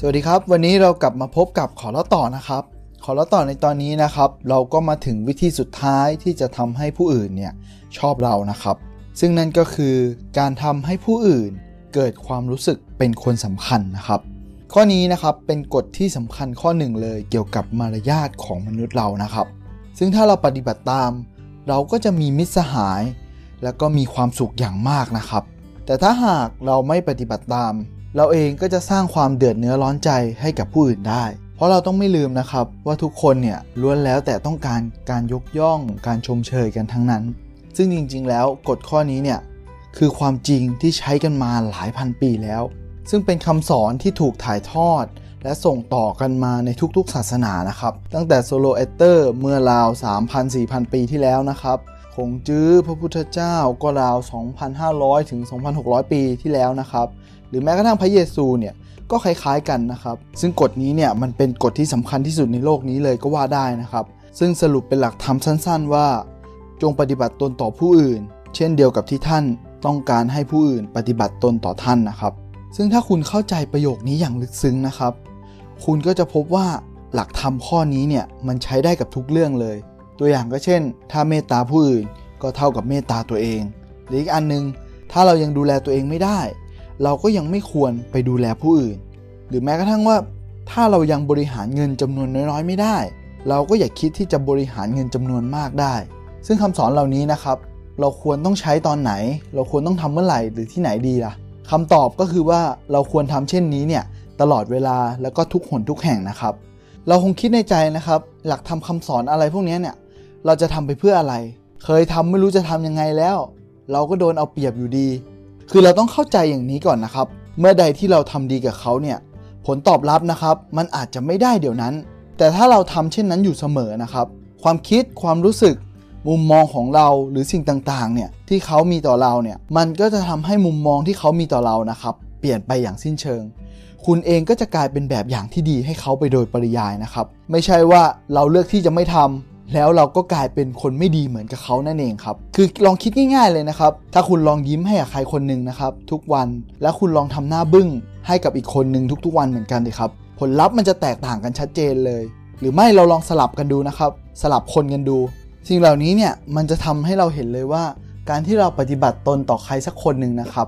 สวัสดีครับ วันนี้เรากลับมาพบกับขอเล่าต่อนะครับ ขอเล่าต่อในตอนนี้นะครับ เราก็มาถึงวิธีสุดท้ายที่จะทำให้ผู้อื่นเนี่ยชอบเรานะครับ ซึ่งนั่นก็คือการทำให้ผู้อื่นเกิดความรู้สึกเป็นคนสำคัญนะครับ ข้อนี้นะครับเป็นกฎที่สำคัญข้อหนึ่งเลยเกี่ยวกับมารยาทของมนุษย์เรานะครับ ซึ่งถ้าเราปฏิบัติตาม เราก็จะมีมิตรสหาย แล้วก็มีความสุขอย่างมากนะครับ แต่ถ้าหากเราไม่ปฏิบัติตาม เราเองก็จะสร้างความเดือดเนื้อร้อนใจให้กับผู้อื่นได้ เพราะเราต้องไม่ลืมนะครับว่าทุกคนเนี่ยล้วนแล้วแต่ต้องการการยกย่อง การชมเชยกันทั้งนั้น ซึ่งจริงๆ แล้วกฎข้อนี้เนี่ยคือความจริงที่ใช้กันมาหลายพันปีแล้ว ซึ่งเป็นคำสอนที่ถูกถ่ายทอด และส่งต่อกันมาในทุกๆ ศาสนานะครับ ตั้งแต่โซโรอัสเตอร์เมื่อราว 3,000-4,000 ปีที่แล้วนะครับคงจื้อพระพุทธเจ้าก็ราว 2,500 ถึง 2,600 ปีที่แล้วนะครับ หรือแม้กระทั่งพระเยซูเนี่ยก็คล้ายๆกันนะครับ ซึ่งกฎนี้เนี่ยมันเป็นกฎที่สำคัญที่สุดในโลกนี้เลยก็ว่าได้นะครับ ซึ่งสรุปเป็นหลักธรรมสั้น ๆ ว่า จงปฏิบัติตนต่อผู้อื่น เช่นเดียวกับที่ท่านต้องการให้ผู้อื่นปฏิบัติตนต่อท่านนะครับ ซึ่งถ้าคุณเข้าใจประโยคนี้อย่างลึกซึ้งนะครับ คุณก็จะพบว่าหลักธรรมข้อนี้เนี่ยมันใช้ได้กับทุกเรื่องเลย ตัวอย่างก็เช่น ถ้าเมตตาผู้อื่นก็เท่ากับเมตตาตัวเอง หรืออีกอันนึง ถ้าเรายังดูแลตัวเองไม่ได้ เราก็ยังไม่ควรไปดูแลผู้อื่น หรือแม้กระทั่งว่า ถ้าเรายังบริหารเงินจำนวนน้อยๆ ไม่ได้ เราก็อย่าคิดที่จะบริหารเงินจำนวนมากได้ ซึ่งคำสอนเหล่านี้นะครับ เราควรต้องใช้ตอนไหน เราควรต้องทำเมื่อไหร่หรือที่ไหนดีล่ะคำตอบก็คือว่าเราควรทำเช่นนี้เนี่ยตลอดเวลาแล้วก็ทุกหนทุกแห่งนะครับ เราคงคิดในใจนะครับ หลักทำคำสอนอะไรพวกนี้เนี่ยเราจะทำไปเพื่ออะไร เคยทำไม่รู้จะทำยังไงแล้ว เราก็โดนเอาเปรียบอยู่ดี คือเราต้องเข้าใจอย่างนี้ก่อนนะครับ เมื่อใดที่เราทำดีกับเขาเนี่ยผลตอบรับนะครับมันอาจจะไม่ได้เดี๋ยวนั้น แต่ถ้าเราทำเช่นนั้นอยู่เสมอนะครับ ความคิดความรู้สึก มุมมองของเราหรือสิ่งต่างๆเนี่ยที่เขามีต่อเราเนี่ยมันก็จะทำให้มุมมองที่เขามีต่อเรานะครับ เปลี่ยนไปอย่างสิ้นเชิง คุณเองก็จะกลายเป็นแบบอย่างที่ดีให้เขาไปโดยปริยายนะครับ ไม่ใช่ว่าเราเลือกที่จะไม่ทำ แล้วเราก็กลายเป็นคนไม่ดีเหมือนกับเขานั่นเองครับ คือลองคิดง่ายๆเลยนะครับ ถ้าคุณลองยิ้มให้กับใครคนหนึ่งนะครับ ทุกวันแล้วคุณลองทำหน้าบึ้งให้กับอีกคนหนึ่งทุกๆวันเหมือนกันเลยครับ ผลลัพธ์มันจะแตกต่างกันชัดเจนเลย หรือไม่เราลองสลับกันดูนะครับ สลับคนกันดู สิ่งเหล่านี้เนี่ยมันจะทำให้เราเห็นเลยว่า การที่เราปฏิบัติตนต่อใครสักคนหนึ่งนะครับ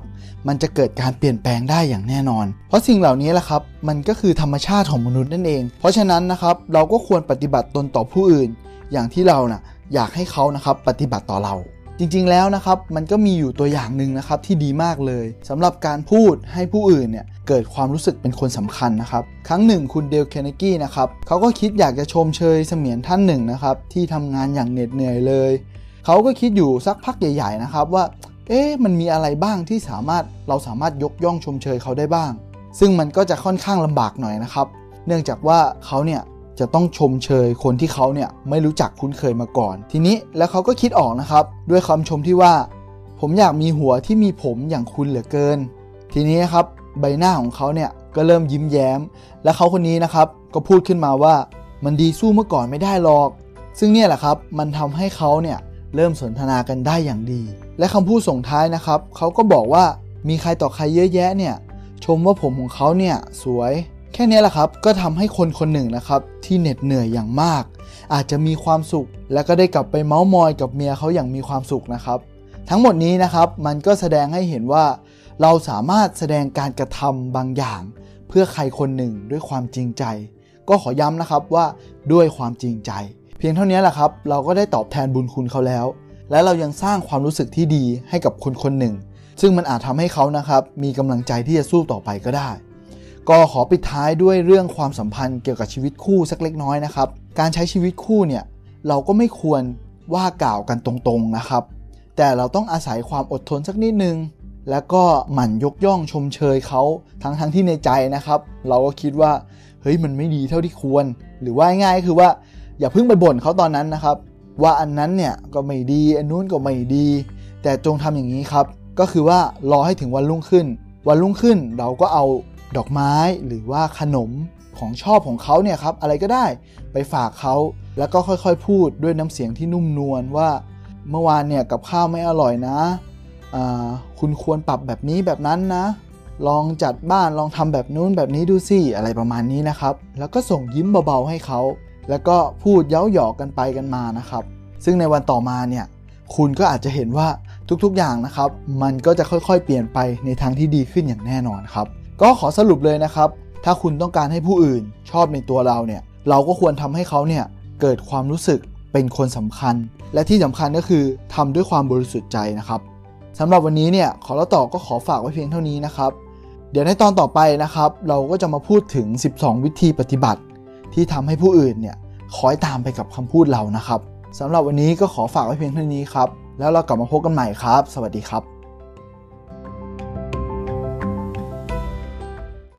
มันจะเกิดการเปลี่ยนแปลงได้อย่างแน่นอน เพราะสิ่งเหล่านี้แหละครับ มันก็คือธรรมชาติของมนุษย์นั่นเอง เพราะฉะนั้นนะครับเราก็ควรปฏิบัติตนต่อผู้อื่น อย่างที่เรานะ่ะอยากให้เขานะครับปฏิบัติต่อเรา จริงๆแล้วนะครับมันก็มีอยู่ตัวอย่างหนึ่งนะครับที่ดีมากเลยสำหรับการพูดให้ผู้อื่นเนี่ยเกิดความรู้สึกเป็นคนสำคัญนะครับ ครั้งหนึ่งคุณเดลเคนเนกี้นะครับเขาก็คิดอยากจะชมเชยเสมียนท่านหนึ่งนะครับที่ทำงานอย่างเหน็ดเหนื่อยเลยเขาก็คิดอยู่สักพักใหญ่ๆนะครับว่าเอ๊ะมันมีอะไรบ้างที่สามารถเราสามารถยกย่องชมเชยเขาได้บ้าง ซึ่งมันก็จะค่อนข้างลำบากหน่อยนะครับ เนื่องจากว่าเขาเนี่ย จะต้องชมเชยคนที่เขาเนี่ยไม่รู้จักคุ้นเคยมาก่อน ทีนี้แล้วเขาก็คิดออกนะครับ ด้วยคำชมที่ว่า ผมอยากมีหัวที่มีผมอย่างคุณเหลือเกิน ทีนี้ครับใบหน้าของเขาเนี่ยก็เริ่มยิ้มแย้ม และเขาคนนี้นะครับก็พูดขึ้นมาว่ามันดีสู้เมื่อก่อนไม่ได้หรอก ซึ่งเนี่ยแหละครับมันทำให้เขาเนี่ยเริ่มสนทนากันได้อย่างดี และคำพูดส่งท้ายนะครับเขาก็บอกว่ามีใครต่อใครเยอะแยะเนี่ยชมว่าผมของเขาเนี่ยสวย แค่นี้แหละครับก็ทำให้คนคนหนึ่งนะครับที่เหน็ดเหนื่อยอย่างมาก อาจจะมีความสุข และก็ได้กลับไปเมาส์มอยกับเมียเขาอย่างมีความสุขนะครับ ทั้งหมดนี้นะครับมันก็แสดงให้เห็นว่า เราสามารถแสดงการกระทำบางอย่าง เพื่อใครคนหนึ่งด้วยความจริงใจ ก็ขอย้ำนะครับว่าด้วยความจริงใจ เพียงเท่านี้แหละครับ เราก็ได้ตอบแทนบุญคุณเขาแล้ว และเรายังสร้างความรู้สึกที่ดีให้กับคนคนหนึ่ง ซึ่งมันอาจทำให้เขานะครับมีกำลังใจที่จะสู้ต่อไปก็ได้ ก็ขอปิดท้ายด้วยเรื่องความสัมพันธ์เกี่ยวกับชีวิตคู่สักเล็กน้อยนะครับ การใช้ชีวิตคู่เนี่ยเราก็ไม่ควรว่ากล่าวกันตรงๆนะครับ แต่เราต้องอาศัยความอดทนสักนิดนึง แล้วก็หมั่นยกย่องชมเชยเขาทั้งทั้งที่ในใจนะครับ เราก็คิดว่าเฮ้ยมันไม่ดีเท่าที่ควร หรือว่าง่ายๆคือว่าอย่าเพิ่งไปบ่นเขาตอนนั้นนะครับ ว่าอันนั้นเนี่ยก็ไม่ดีอันนู้นก็ไม่ดี แต่จงทำอย่างนี้ครับ ก็คือว่ารอให้ถึงวันรุ่งขึ้น วันรุ่งขึ้นเราก็เอา ดอกไม้หรือว่าขนมของชอบของเขาเนี่ยครับอะไรก็ได้ไปฝากเขาแล้วก็ค่อยๆ พูดด้วยน้ำเสียงที่นุ่มนวลว่า เมื่อวานเนี่ยกับข้าวไม่อร่อยนะคุณควรปรับแบบนี้แบบนั้นนะ ลองจัดบ้านลองทำแบบนู้นแบบนี้ดูสิอะไรประมาณนี้นะครับ แล้วก็ส่งยิ้มเบาๆให้เขา แล้วก็พูดเย้าหยอกกันไปกันมานะครับ ซึ่งในวันต่อมาเนี่ยคุณก็อาจจะเห็นว่าทุกๆอย่างนะครับ มันก็จะค่อยๆ เปลี่ยนไปในทางที่ดีขึ้นอย่างแน่นอนครับ ก็ขอสรุปเลยนะครับ ถ้าคุณต้องการให้ผู้อื่นชอบในตัวเราเนี่ย เราก็ควรทำให้เขาเนี่ยเกิดความรู้สึกเป็นคนสำคัญ และที่สำคัญก็คือทำด้วยความบริสุทธิ์ใจนะครับสำหรับวันนี้เนี่ยขอแล้วต่อก็ขอฝากไว้เพียงเท่านี้นะครับ เดี๋ยวในตอนต่อไปนะครับ เราก็จะมาพูดถึง 12 วิธีปฏิบัติ ที่ทำให้ผู้อื่นเนี่ยคอยตามไปกับคำพูดเรานะครับสำหรับวันนี้ก็ขอฝากไว้เพียงเท่านี้ครับ แล้วเรากลับมาพบกันใหม่ครับ สวัสดีครับ